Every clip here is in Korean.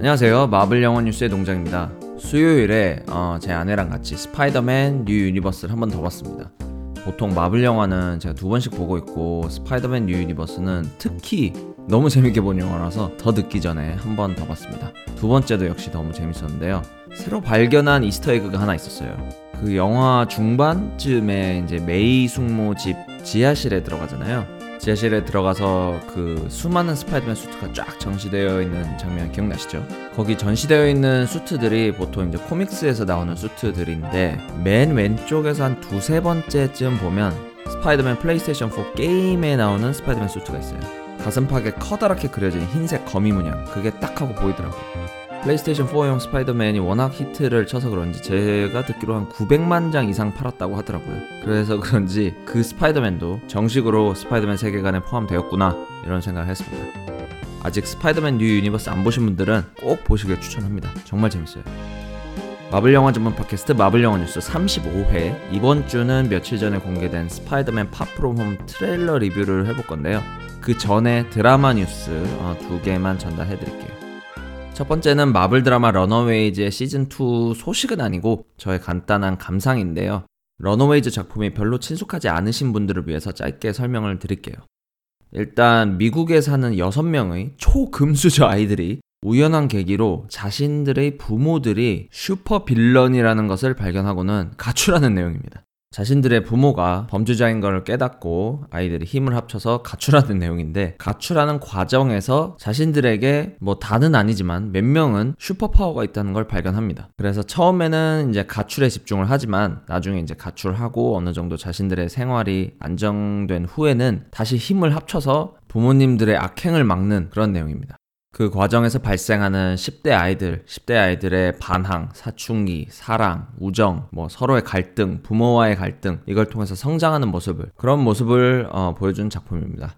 안녕하세요. 마블 영화 뉴스의 농장입니다. 수요일에 어, 제 아내랑 같이 스파이더맨 뉴 유니버스를 한 번 더 봤습니다. 보통 마블 영화는 제가 두 번씩 보고 있고 스파이더맨 뉴 유니버스는 특히 너무 재밌게 본 영화라서 더 듣기 전에 한 번 더 봤습니다. 두 번째도 역시 너무 재밌었는데요. 새로 발견한 Easter egg가 하나 있었어요. 그 영화 중반쯤에 이제 메이 숙모 집 지하실에 들어가잖아요. 지하실에 들어가서 그 수많은 스파이더맨 수트가 쫙 전시되어 있는 장면 기억나시죠? 거기 전시되어 있는 수트들이 보통 이제 comics에서 나오는 수트들인데 맨 왼쪽에서 한 두세 번째쯤 보면 스파이더맨 플레이스테이션 4 게임에 나오는 스파이더맨 수트가 있어요. 가슴팍에 커다랗게 그려진 흰색 거미 문양 그게 딱 하고 보이더라고요. 플레이스테이션 4용 스파이더맨이 워낙 히트를 쳐서 그런지 제가 듣기로 한 900만 장 이상 팔았다고 하더라고요. 그래서 그런지 그 스파이더맨도 정식으로 스파이더맨 세계관에 포함되었구나 이런 생각을 했습니다. 아직 스파이더맨 뉴 유니버스 안 보신 분들은 꼭 보시길 추천합니다. 정말 재밌어요. 마블 영화 전문 팟캐스트 마블 영화 뉴스 35회 이번 주는 며칠 전에 공개된 스파이더맨 파프롬 홈 트레일러 리뷰를 해볼 건데요. 그 전에 드라마 뉴스 어, 두 개만 전달해 드릴게요. 첫 번째는 마블 드라마 러너웨이즈의 시즌2 소식은 아니고 저의 간단한 감상인데요. 러너웨이즈 작품이 별로 친숙하지 않으신 분들을 위해서 짧게 설명을 드릴게요. 일단 미국에 사는 6명의 초금수저 아이들이 우연한 계기로 자신들의 부모들이 슈퍼 빌런이라는 것을 발견하고는 가출하는 내용입니다. 자신들의 부모가 범죄자인 걸 깨닫고 아이들이 힘을 합쳐서 가출하는 내용인데 가출하는 과정에서 자신들에게 뭐 다는 아니지만 몇 명은 슈퍼파워가 있다는 걸 발견합니다. 그래서 처음에는 이제 가출에 집중을 하지만 나중에 이제 가출하고 어느 정도 자신들의 생활이 안정된 후에는 다시 힘을 합쳐서 부모님들의 악행을 막는 그런 내용입니다. 그 과정에서 발생하는 10대 아이들, 10대 아이들의 반항, 사춘기, 사랑, 우정, 뭐 서로의 갈등, 부모와의 갈등, 이걸 통해서 성장하는 모습을, 그런 모습을 어, 보여준 작품입니다.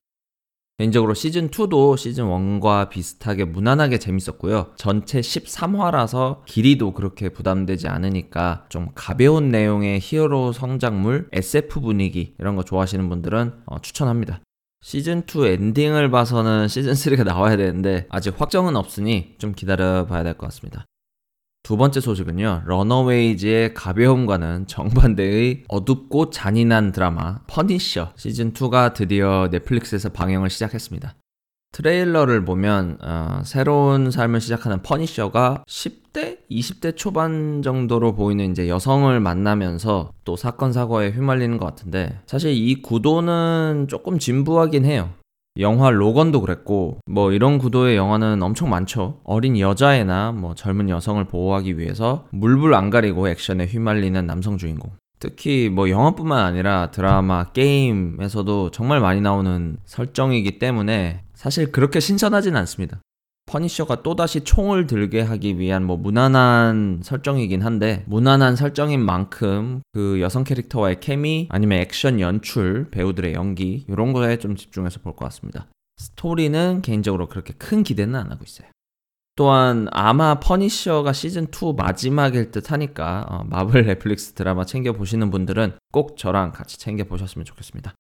개인적으로 시즌2도 시즌1과 비슷하게 무난하게 재밌었고요. 전체 13화라서 길이도 그렇게 부담되지 않으니까 좀 가벼운 내용의 히어로 성장물, SF 분위기, 이런 거 좋아하시는 분들은 어, 추천합니다. 시즌2 엔딩을 봐서는 시즌3가 나와야 되는데 아직 확정은 없으니 좀 기다려 봐야 될 것 같습니다. 두 번째 소식은요, 러너웨이즈의 가벼움과는 정반대의 어둡고 잔인한 드라마 퍼니셔 시즌2가 드디어 넷플릭스에서 방영을 시작했습니다. 트레일러를 보면 어, 새로운 삶을 시작하는 퍼니셔가 10대, 20대 초반 정도로 보이는 이제 여성을 만나면서 또 사건 사고에 휘말리는 것 같은데 사실 이 구도는 조금 진부하긴 해요. 영화 로건도 그랬고 뭐 이런 구도의 영화는 엄청 많죠. 어린 여자애나 뭐 젊은 여성을 보호하기 위해서 물불 안 가리고 액션에 휘말리는 남성 주인공. 특히 뭐 영화뿐만 아니라 드라마, 게임에서도 정말 많이 나오는 설정이기 때문에 사실 그렇게 신선하진 않습니다. 퍼니셔가 또다시 총을 들게 하기 위한 뭐 무난한 설정이긴 한데 무난한 설정인 만큼 그 여성 캐릭터와의 케미 아니면 액션 연출 배우들의 연기 이런 거에 좀 집중해서 볼 것 같습니다. 스토리는 개인적으로 그렇게 큰 기대는 안 하고 있어요. 또한 아마 퍼니셔가 시즌 2 마지막일 듯 하니까 어, 마블 넷플릭스 드라마 챙겨 보시는 분들은 꼭 저랑 같이 챙겨 보셨으면 좋겠습니다.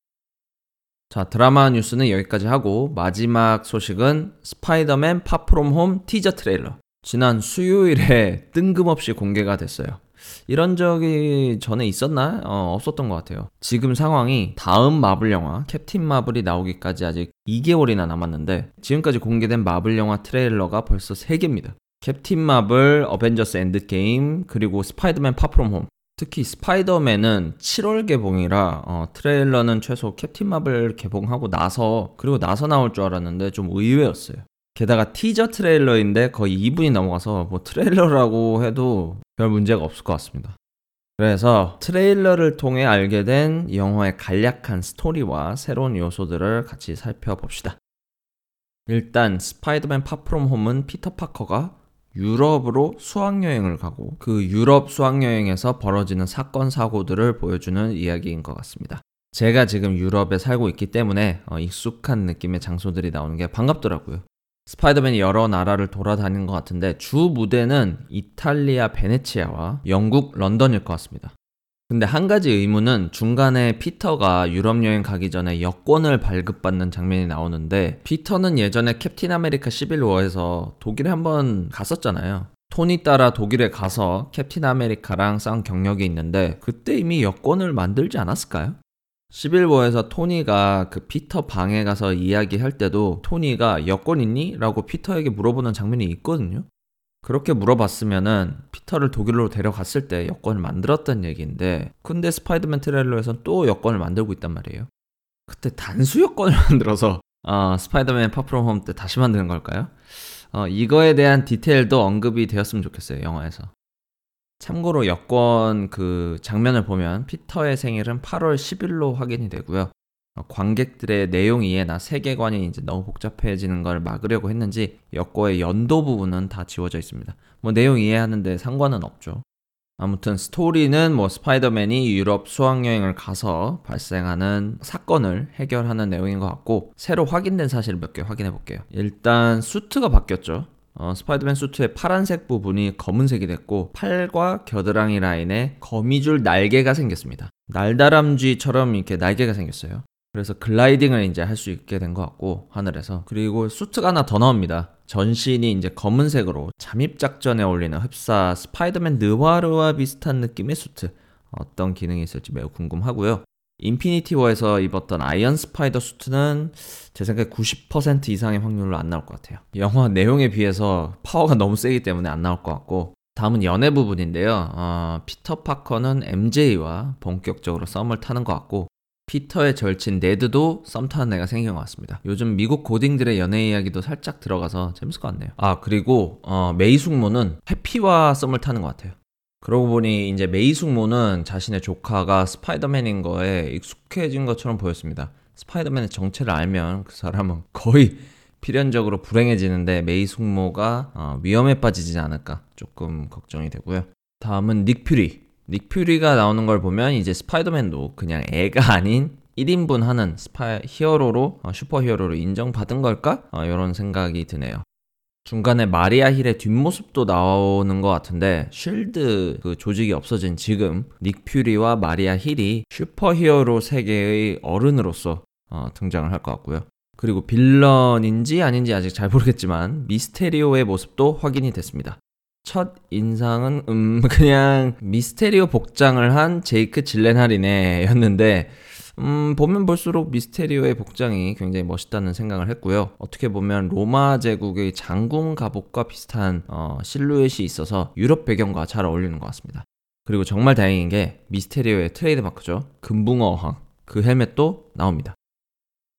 자, 드라마 뉴스는 여기까지 하고 마지막 소식은 스파이더맨 파프롬 홈 티저 트레일러. 지난 수요일에 뜬금없이 공개가 됐어요. 이런 적이 전에 있었나? 어, 없었던 것 같아요. 지금 상황이 다음 마블 영화 캡틴 마블이 나오기까지 아직 2개월이나 남았는데 지금까지 공개된 마블 영화 트레일러가 벌써 3개입니다. 캡틴 마블, 어벤져스 엔드게임, 그리고 스파이더맨 파프롬 홈. 특히 스파이더맨은 7월 개봉이라 어, 트레일러는 최소 캡틴 마블 개봉하고 나서 그리고 나서 나올 줄 알았는데 좀 의외였어요. 게다가 티저 트레일러인데 거의 2분이 넘어가서 뭐 트레일러라고 해도 별 문제가 없을 것 같습니다. 그래서 트레일러를 통해 알게 된 영화의 간략한 스토리와 새로운 요소들을 같이 살펴봅시다. 일단 스파이더맨 파프롬 홈은 피터 파커가 유럽으로 수학여행을 가고 그 유럽 수학여행에서 벌어지는 사건, 사고들을 보여주는 이야기인 것 같습니다. 제가 지금 유럽에 살고 있기 때문에 어, 익숙한 느낌의 장소들이 나오는 게 반갑더라고요. 스파이더맨이 여러 나라를 돌아다닌 것 같은데 주 무대는 이탈리아 베네치아와 영국 런던일 것 같습니다. 근데 한 가지 의문은 중간에 피터가 유럽 여행 가기 전에 여권을 발급받는 장면이 나오는데 피터는 예전에 캡틴 아메리카 11워에서 독일에 한번 갔었잖아요. 토니 따라 독일에 가서 캡틴 아메리카랑 싸운 경력이 있는데 그때 이미 여권을 만들지 않았을까요? 11워에서 토니가 그 피터 방에 가서 이야기할 때도 토니가 여권 있니? 라고 피터에게 물어보는 장면이 있거든요. 그렇게 물어봤으면은 피터를 독일로 데려갔을 때 여권을 만들었단 얘기인데 근데 스파이더맨 트레일러에선 또 여권을 만들고 있단 말이에요. 그때 단수 여권을 만들어서 어, 스파이더맨 파프롬 홈 때 다시 만드는 걸까요? 어, 이거에 대한 디테일도 언급이 되었으면 좋겠어요 영화에서. 참고로 여권 그 장면을 보면 피터의 생일은 8월 10일로 확인이 되고요. 어, 관객들의 내용 이해나 세계관이 이제 너무 복잡해지는 걸 막으려고 했는지 역거의 연도 부분은 다 지워져 있습니다. 뭐 내용 이해하는데 상관은 없죠. 아무튼 스토리는 뭐 스파이더맨이 유럽 수학여행을 가서 발생하는 사건을 해결하는 내용인 것 같고 새로 확인된 사실을 몇개 확인해 볼게요. 일단 수트가 바뀌었죠. 어, 스파이더맨 수트의 파란색 부분이 검은색이 됐고 팔과 겨드랑이 라인에 거미줄 날개가 생겼습니다. 날다람쥐처럼 이렇게 날개가 생겼어요. 그래서 글라이딩을 이제 할 수 있게 된 것 같고 하늘에서 그리고 수트가 하나 더 나옵니다. 전신이 이제 검은색으로 잠입 작전에 어울리는 흡사 스파이더맨 느와르와 비슷한 느낌의 수트 어떤 기능이 있을지 매우 궁금하고요. 인피니티 워에서 입었던 아이언 스파이더 수트는 제 생각에 90% 이상의 확률로 안 나올 것 같아요. 영화 내용에 비해서 파워가 너무 세기 때문에 안 나올 것 같고 다음은 연애 부분인데요. 어, 피터 파커는 MJ와 본격적으로 썸을 타는 것 같고 피터의 절친 네드도 썸 타는 애가 생긴 것 같습니다. 요즘 미국 고딩들의 연애 이야기도 살짝 들어가서 재밌을 것 같네요. 아 그리고 어, 메이 숙모는 해피와 썸을 타는 것 같아요. 그러고 보니 이제 메이 숙모는 자신의 조카가 스파이더맨인 거에 익숙해진 것처럼 보였습니다. 스파이더맨의 정체를 알면 그 사람은 거의 필연적으로 불행해지는데 메이 숙모가 어, 위험에 빠지지 않을까 조금 걱정이 되고요. 다음은 닉 퓨리. 닉 퓨리가 나오는 걸 보면 이제 스파이더맨도 그냥 애가 아닌 1인분 하는 스파 히어로로 어, 슈퍼 히어로로 인정받은 걸까? 어, 이런 생각이 드네요. 중간에 마리아 힐의 뒷모습도 나오는 것 같은데 쉴드 그 조직이 없어진 지금 닉 퓨리와 마리아 힐이 슈퍼 히어로 세계의 어른으로서 어, 등장을 할 것 같고요. 그리고 빌런인지 아닌지 아직 잘 모르겠지만 미스테리오의 모습도 확인이 됐습니다. 첫 인상은 음 그냥 미스테리오 복장을 한 제이크 질렌할이네였는데 음 보면 볼수록 미스테리오의 복장이 굉장히 멋있다는 생각을 했고요. 어떻게 보면 로마 제국의 장군 갑옷과 비슷한 어, 실루엣이 있어서 유럽 배경과 잘 어울리는 것 같습니다. 그리고 정말 다행인 게 미스테리오의 트레이드 마크죠. 금붕어 어항 그 헬멧도 나옵니다.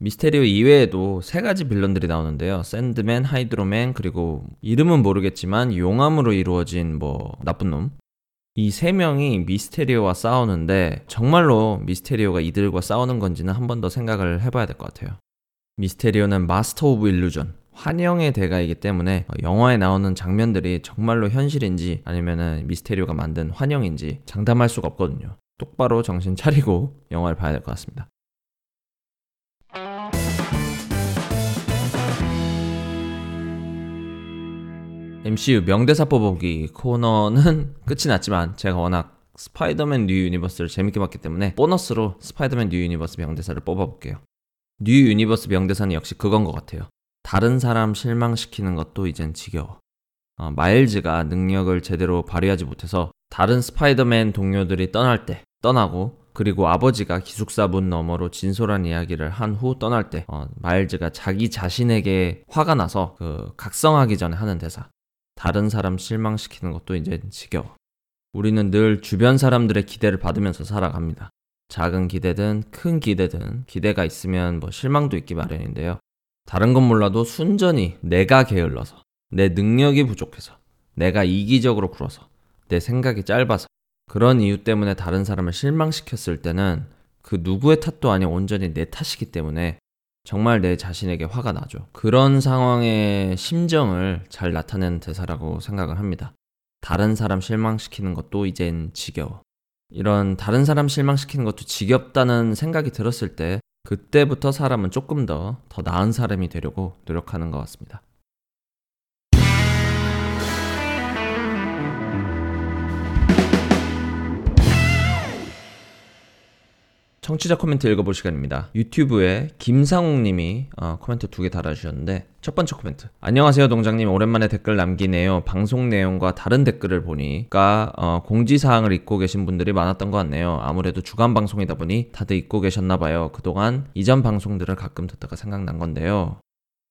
미스테리오 이외에도 세 가지 빌런들이 나오는데요. 샌드맨, 하이드로맨, 그리고 이름은 모르겠지만 용암으로 이루어진 뭐 나쁜 놈. 이 세 명이 미스테리오와 싸우는데 정말로 미스테리오가 이들과 싸우는 건지는 한 번 더 생각을 해봐야 될 것 같아요. 미스테리오는 Master of Illusion, 환영의 대가이기 때문에 영화에 나오는 장면들이 정말로 현실인지 아니면은 미스테리오가 만든 환영인지 장담할 수가 없거든요. 똑바로 정신 차리고 영화를 봐야 될 것 같습니다. MCU 명대사 뽑아보기 코너는 끝이 났지만 제가 워낙 스파이더맨 뉴 유니버스를 재밌게 봤기 때문에 보너스로 스파이더맨 뉴 유니버스 명대사를 뽑아볼게요. 뉴 유니버스 명대사는 역시 그건 것 같아요. 다른 사람 실망시키는 것도 이젠 지겨워. 어, 마일즈가 능력을 제대로 발휘하지 못해서 다른 스파이더맨 동료들이 떠날 때 떠나고 그리고 아버지가 기숙사 문 너머로 진솔한 이야기를 한 후 떠날 때 어, 마일즈가 자기 자신에게 화가 나서 그 각성하기 전에 하는 대사 다른 사람 실망시키는 것도 이제 지겨워. 우리는 늘 주변 사람들의 기대를 받으면서 살아갑니다. 작은 기대든 큰 기대든 기대가 있으면 뭐 실망도 있기 마련인데요. 다른 건 몰라도 순전히 내가 게을러서, 내 능력이 부족해서, 내가 이기적으로 굴어서, 내 생각이 짧아서, 그런 이유 때문에 다른 사람을 실망시켰을 때는 그 누구의 탓도 아닌 온전히 내 탓이기 때문에 정말 내 자신에게 화가 나죠. 그런 상황의 심정을 잘 나타내는 대사라고 생각을 합니다. 다른 사람 실망시키는 것도 이젠 지겨워. 이런 다른 사람 실망시키는 것도 지겹다는 생각이 들었을 때 그때부터 사람은 조금 더 더 나은 사람이 되려고 노력하는 것 같습니다. 청취자 코멘트 읽어볼 시간입니다. 유튜브에 김상욱님이 어, 코멘트 두 개 달아주셨는데 첫 번째 코멘트. 안녕하세요 동장님 오랜만에 댓글 남기네요. 방송 내용과 다른 댓글을 보니까 어, 공지사항을 잊고 계신 분들이 많았던 것 같네요. 아무래도 주간 방송이다 보니 다들 잊고 계셨나봐요. 그동안 이전 방송들을 가끔 듣다가 생각난 건데요.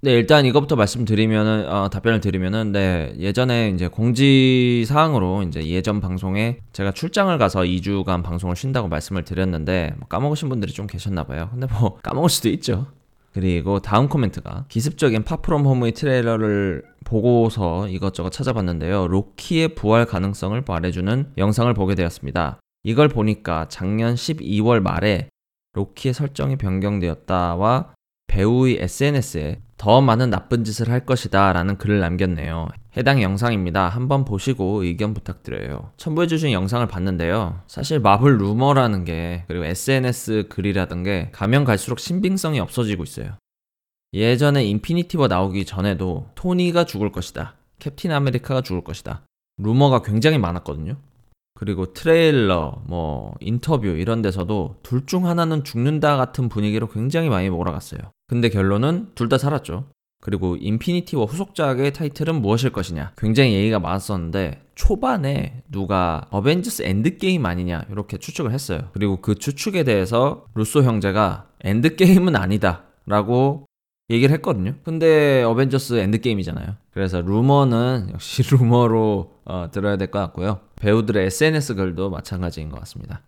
네, 일단 이것부터 말씀드리면은, 어, 답변을 드리면은, 네, 예전에 이제 공지 사항으로 이제 예전 방송에 제가 출장을 가서 2주간 방송을 쉰다고 말씀을 드렸는데, 뭐 까먹으신 분들이 좀 계셨나 봐요. 근데 뭐, 까먹을 수도 있죠. 그리고 다음 코멘트가 기습적인 파프롬 홈의 트레일러를 보고서 이것저것 찾아봤는데요. 로키의 부활 가능성을 말해주는 영상을 보게 되었습니다. 이걸 보니까 작년 12월 말에 로키의 설정이 변경되었다와 배우의 SNS에 더 많은 나쁜 짓을 할 것이다 라는 글을 남겼네요. 해당 영상입니다. 한번 보시고 의견 부탁드려요. 첨부해주신 영상을 봤는데요. 사실 마블 루머라는 게 그리고 SNS 글이라든 게 가면 갈수록 신빙성이 없어지고 있어요. 예전에 인피니티 워 나오기 전에도 토니가 죽을 것이다. 캡틴 아메리카가 죽을 것이다. 루머가 굉장히 많았거든요. 그리고 트레일러, 뭐 인터뷰 이런 데서도 둘 중 하나는 죽는다 같은 분위기로 굉장히 많이 몰아갔어요. 근데 결론은 둘 다 살았죠. 그리고 인피니티 워 후속작의 타이틀은 무엇일 것이냐. 굉장히 얘기가 많았었는데 초반에 누가 어벤져스 엔드게임 아니냐 이렇게 추측을 했어요. 그리고 그 추측에 대해서 루소 형제가 엔드게임은 아니다 라고 얘기를 했거든요. 근데 어벤져스 엔드게임이잖아요. 그래서 루머는 역시 루머로 어, 들어야 될 것 같고요. 배우들의 SNS 글도 마찬가지인 것 같습니다.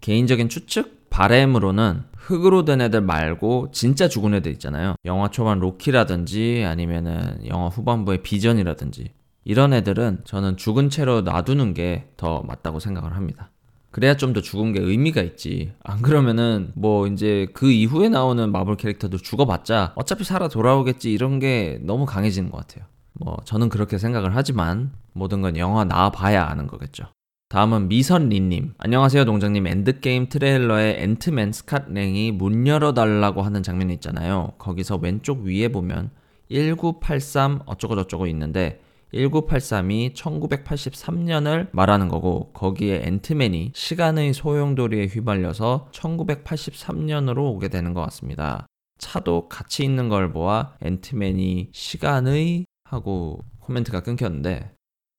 개인적인 추측? 바램으로는 흙으로 된 애들 말고 진짜 죽은 애들 있잖아요. 영화 초반 로키라든지 아니면은 영화 후반부의 비전이라든지 이런 애들은 저는 죽은 채로 놔두는 게 더 맞다고 생각을 합니다. 그래야 좀 더 죽은 게 의미가 있지. 안 그러면은 뭐 이제 그 이후에 나오는 마블 캐릭터도 죽어봤자 어차피 살아 돌아오겠지 이런 게 너무 강해지는 것 같아요. 뭐 저는 그렇게 생각을 하지만 모든 건 영화 나와봐야 아는 거겠죠. 다음은 미선리님. 안녕하세요, 동장님. 엔드게임 트레일러에 앤트맨 스캇 랭이 문 열어달라고 하는 장면이 있잖아요. 거기서 왼쪽 위에 보면 1983 어쩌고저쩌고 있는데 1983이 1983년을 말하는 거고 거기에 앤트맨이 시간의 소용돌이에 휘말려서 1983년으로 오게 되는 것 같습니다. 차도 같이 있는 걸 보아 앤트맨이 시간의 하고 코멘트가 끊겼는데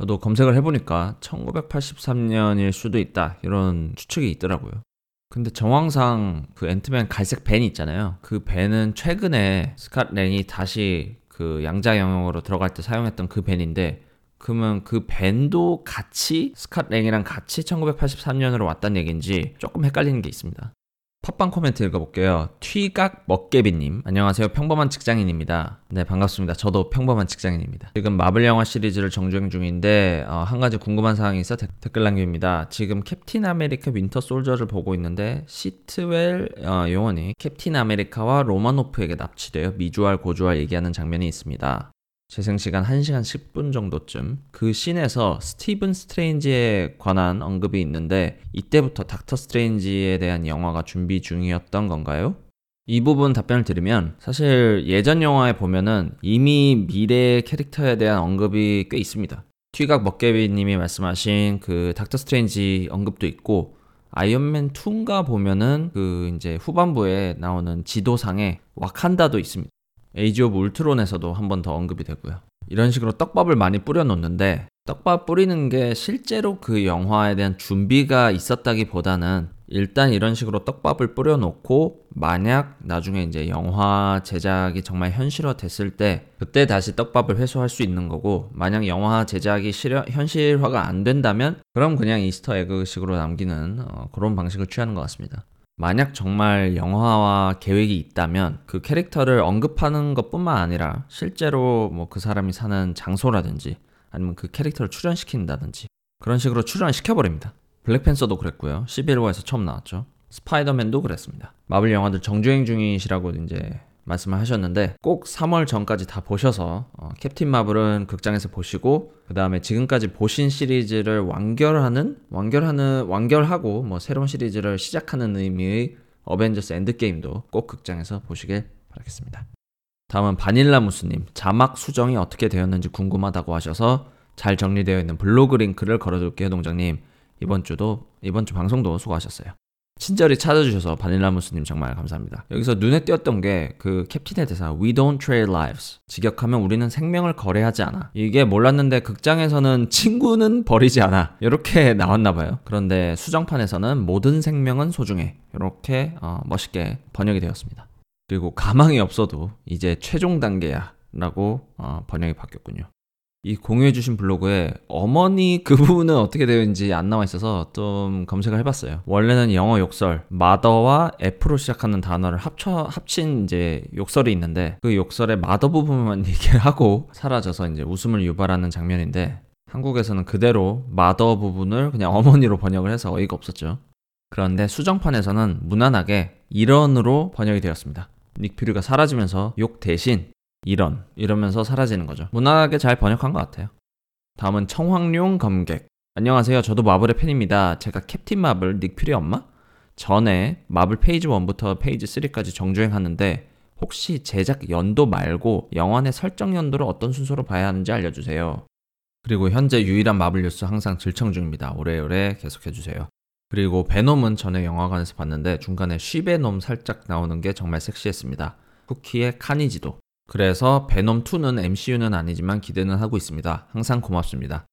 저도 검색을 해보니까 1983년일 수도 있다 이런 추측이 있더라고요. 근데 정황상 그 앤트맨 갈색 밴이 있잖아요. 그 밴은 최근에 스캇 랭이 다시 그 양자 영역으로 들어갈 때 사용했던 그 밴인데 그러면 그 밴도 같이 스캇 랭이랑 같이 1983년으로 왔다는 얘기인지 조금 헷갈리는 게 있습니다. 팟빵 코멘트 읽어볼게요. 튀각 먹개비님. 안녕하세요. 평범한 직장인입니다. 네, 반갑습니다. 저도 평범한 직장인입니다. 지금 마블 영화 시리즈를 정주행 중인데, 어, 한 가지 궁금한 사항이 있어 데, 댓글 남깁니다. 지금 캡틴 아메리카 윈터 솔저를 보고 있는데, 시트웰 어, 요원이 캡틴 아메리카와 로마노프에게 납치되어 미주알 고주알 얘기하는 장면이 있습니다. 재생시간 1시간 10분 정도쯤 그 씬에서 스티븐 스트레인지에 관한 언급이 있는데 이때부터 닥터 스트레인지에 대한 영화가 준비 중이었던 건가요? 이 부분 답변을 드리면 사실 예전 영화에 보면은 이미 미래 캐릭터에 대한 언급이 꽤 있습니다. 튀각 먹개비님이 말씀하신 그 닥터 스트레인지 언급도 있고 아이언맨 2인가 보면은 그 이제 후반부에 나오는 지도상에 와칸다도 있습니다. 에이지 오브 울트론에서도 한 번 더 언급이 되고요. 이런 식으로 떡밥을 많이 뿌려놓는데 떡밥 뿌리는 게 실제로 그 영화에 대한 준비가 있었다기보다는 일단 이런 식으로 떡밥을 뿌려놓고 만약 나중에 이제 영화 제작이 정말 현실화 됐을 때 그때 다시 떡밥을 회수할 수 있는 거고 만약 영화 제작이 실현, 현실화가 안 된다면 그럼 그냥 이스터 에그식으로 남기는 어, 그런 방식을 취하는 것 같습니다. 만약 정말 영화와 계획이 있다면 그 캐릭터를 언급하는 것 뿐만 아니라 실제로 뭐 그 사람이 사는 장소라든지 아니면 그 캐릭터를 출연시킨다든지 그런 식으로 출연을 시켜버립니다. 블랙팬서도 그랬고요. 11호에서 처음 나왔죠. 스파이더맨도 그랬습니다. 마블 영화들 정주행 중이시라고 이제 말씀을 하셨는데 꼭 3월 전까지 다 보셔서 어, 캡틴 마블은 극장에서 보시고 그 다음에 지금까지 보신 시리즈를 완결하는 완결하는 완결하고 뭐 새로운 시리즈를 시작하는 의미의 어벤져스 엔드게임도 꼭 극장에서 보시길 바라겠습니다. 다음은 바닐라 무스님 자막 수정이 어떻게 되었는지 궁금하다고 하셔서 잘 정리되어 있는 블로그 링크를 걸어둘게요 동장님 이번 주도 이번 주 방송도 수고하셨어요. 친절히 찾아주셔서 바닐라무스님 정말 감사합니다. 여기서 눈에 띄었던 게 그 캡틴의 대사 We don't trade lives. 직역하면 우리는 생명을 거래하지 않아. 이게 몰랐는데 극장에서는 친구는 버리지 않아. 이렇게 나왔나 봐요. 그런데 수정판에서는 모든 생명은 소중해. 이렇게 어, 멋있게 번역이 되었습니다. 그리고 가망이 없어도 이제 최종 단계야. 라고 어, 번역이 바뀌었군요. 이 공유해주신 블로그에 어머니 그 부분은 어떻게 되는지 안 나와 있어서 좀 검색을 해봤어요. 원래는 영어 욕설, mother와 f로 시작하는 단어를 합쳐, 합친 이제 욕설이 있는데 그 욕설의 mother 부분만 얘기하고 사라져서 이제 웃음을 유발하는 장면인데 한국에서는 그대로 mother 부분을 그냥 어머니로 번역을 해서 어이가 없었죠. 그런데 수정판에서는 무난하게 이런으로 번역이 되었습니다. 닉퓨리가 사라지면서 욕 대신 이런 이러면서 사라지는 거죠. 무난하게 잘 번역한 것 같아요. 다음은 청황룡 검객. 안녕하세요. 저도 마블의 팬입니다. 제가 캡틴 마블 닉 퓨리 엄마? 전에 마블 페이즈 1부터 페이즈 3까지 정주행하는데 혹시 제작 연도 말고 영화의 설정 연도를 어떤 순서로 봐야 하는지 알려주세요. 그리고 현재 유일한 마블 뉴스 항상 애청 중입니다. 오래오래 계속해주세요. 그리고 베놈은 전에 영화관에서 봤는데 중간에 쉬 베놈 살짝 나오는 게 정말 섹시했습니다. 쿠키의 카니지도 그래서 베놈2는 MCU는 아니지만 기대는 하고 있습니다. 항상 고맙습니다.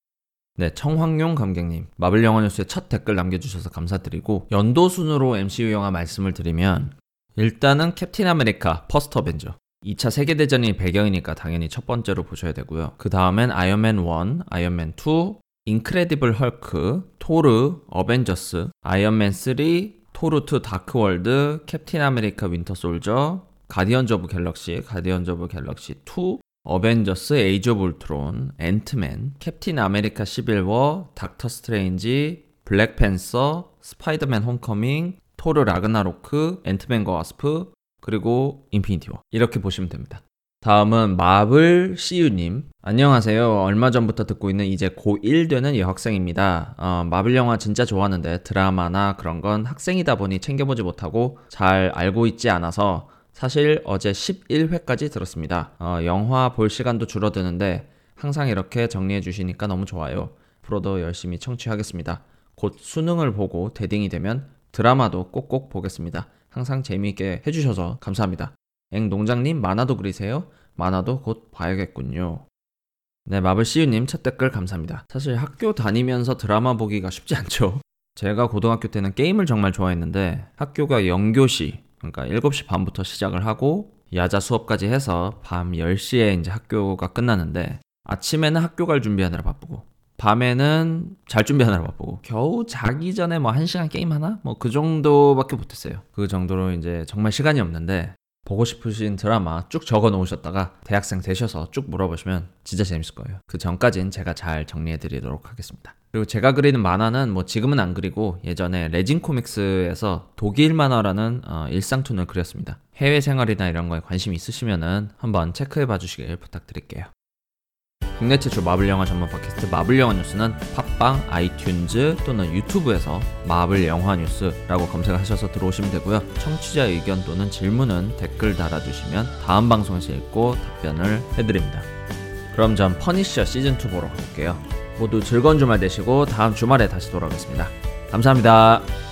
네, 청황룡 검객님, 마블 영화 뉴스에 첫 댓글 남겨주셔서 감사드리고, 연도 순으로 MCU 영화 말씀을 드리면, 일단은 캡틴 아메리카, 퍼스트 어벤져. 2차 세계대전이 배경이니까 당연히 첫 번째로 보셔야 되고요. 그 다음엔 아이언맨 1, 아이언맨 2, 인크레디블 헐크, 토르, 어벤져스, 아이언맨 3, 토르 2 다크월드, 캡틴 아메리카 윈터 솔저, 가디언즈 오브 갤럭시, 가디언즈 오브 갤럭시 2, 어벤져스, 에이지 오브 울트론, 앤트맨, 캡틴 아메리카 시빌워, 닥터 스트레인지, 블랙팬서, 스파이더맨 홈커밍, 토르 라그나로크, 앤트맨과 와스프, 그리고 인피니티 워. 이렇게 보시면 됩니다. 다음은 마블 CU님. 안녕하세요. 얼마 전부터 듣고 있는 이제 고1 되는 여학생입니다. 어, 마블 영화 진짜 좋아하는데 드라마나 그런 건 학생이다 보니 챙겨보지 못하고 잘 알고 있지 않아서 사실 어제 11회까지 들었습니다. 어, 영화 볼 시간도 줄어드는데 항상 이렇게 정리해 주시니까 너무 좋아요. 앞으로도 열심히 청취하겠습니다. 곧 수능을 보고 대딩이 되면 드라마도 꼭꼭 보겠습니다. 항상 재미있게 해주셔서 감사합니다. 앵 농장님 만화도 그리세요? 만화도 곧 봐야겠군요. 네, 마블CU님 첫 댓글 감사합니다. 사실 학교 다니면서 드라마 보기가 쉽지 않죠. 제가 고등학교 때는 게임을 정말 좋아했는데 학교가 영교시, 그러니까 7시 반부터 시작을 하고 야자 수업까지 해서 밤 10시에 이제 학교가 끝나는데 아침에는 학교 갈 준비하느라 바쁘고 밤에는 잘 준비하느라 바쁘고 겨우 자기 전에 뭐 1시간 게임 하나? 뭐 그 정도밖에 못했어요. 그 정도로 이제 정말 시간이 없는데 보고 싶으신 드라마 쭉 적어 놓으셨다가 대학생 되셔서 쭉 몰아보시면 진짜 재밌을 거예요. 그 전까진 제가 잘 정리해 드리도록 하겠습니다. 그리고 제가 그리는 만화는 뭐 지금은 안 그리고 예전에 레진 코믹스에서 독일 만화라는 어, 일상툰을 그렸습니다. 해외 생활이나 이런 거에 관심 있으시면은 한번 체크해 봐 주시길 부탁드릴게요. 국내 최초 마블 영화 전문 팟캐스트 마블 영화 뉴스는 팟빵, 아이튠즈 또는 유튜브에서 마블 영화 뉴스라고 검색하셔서 들어오시면 되고요. 청취자 의견 또는 질문은 댓글 달아주시면 다음 방송에서 읽고 답변을 해드립니다. 그럼 전 퍼니셔 시즌2 보러 가볼게요. 모두 즐거운 주말 되시고 다음 주말에 다시 돌아오겠습니다. 감사합니다.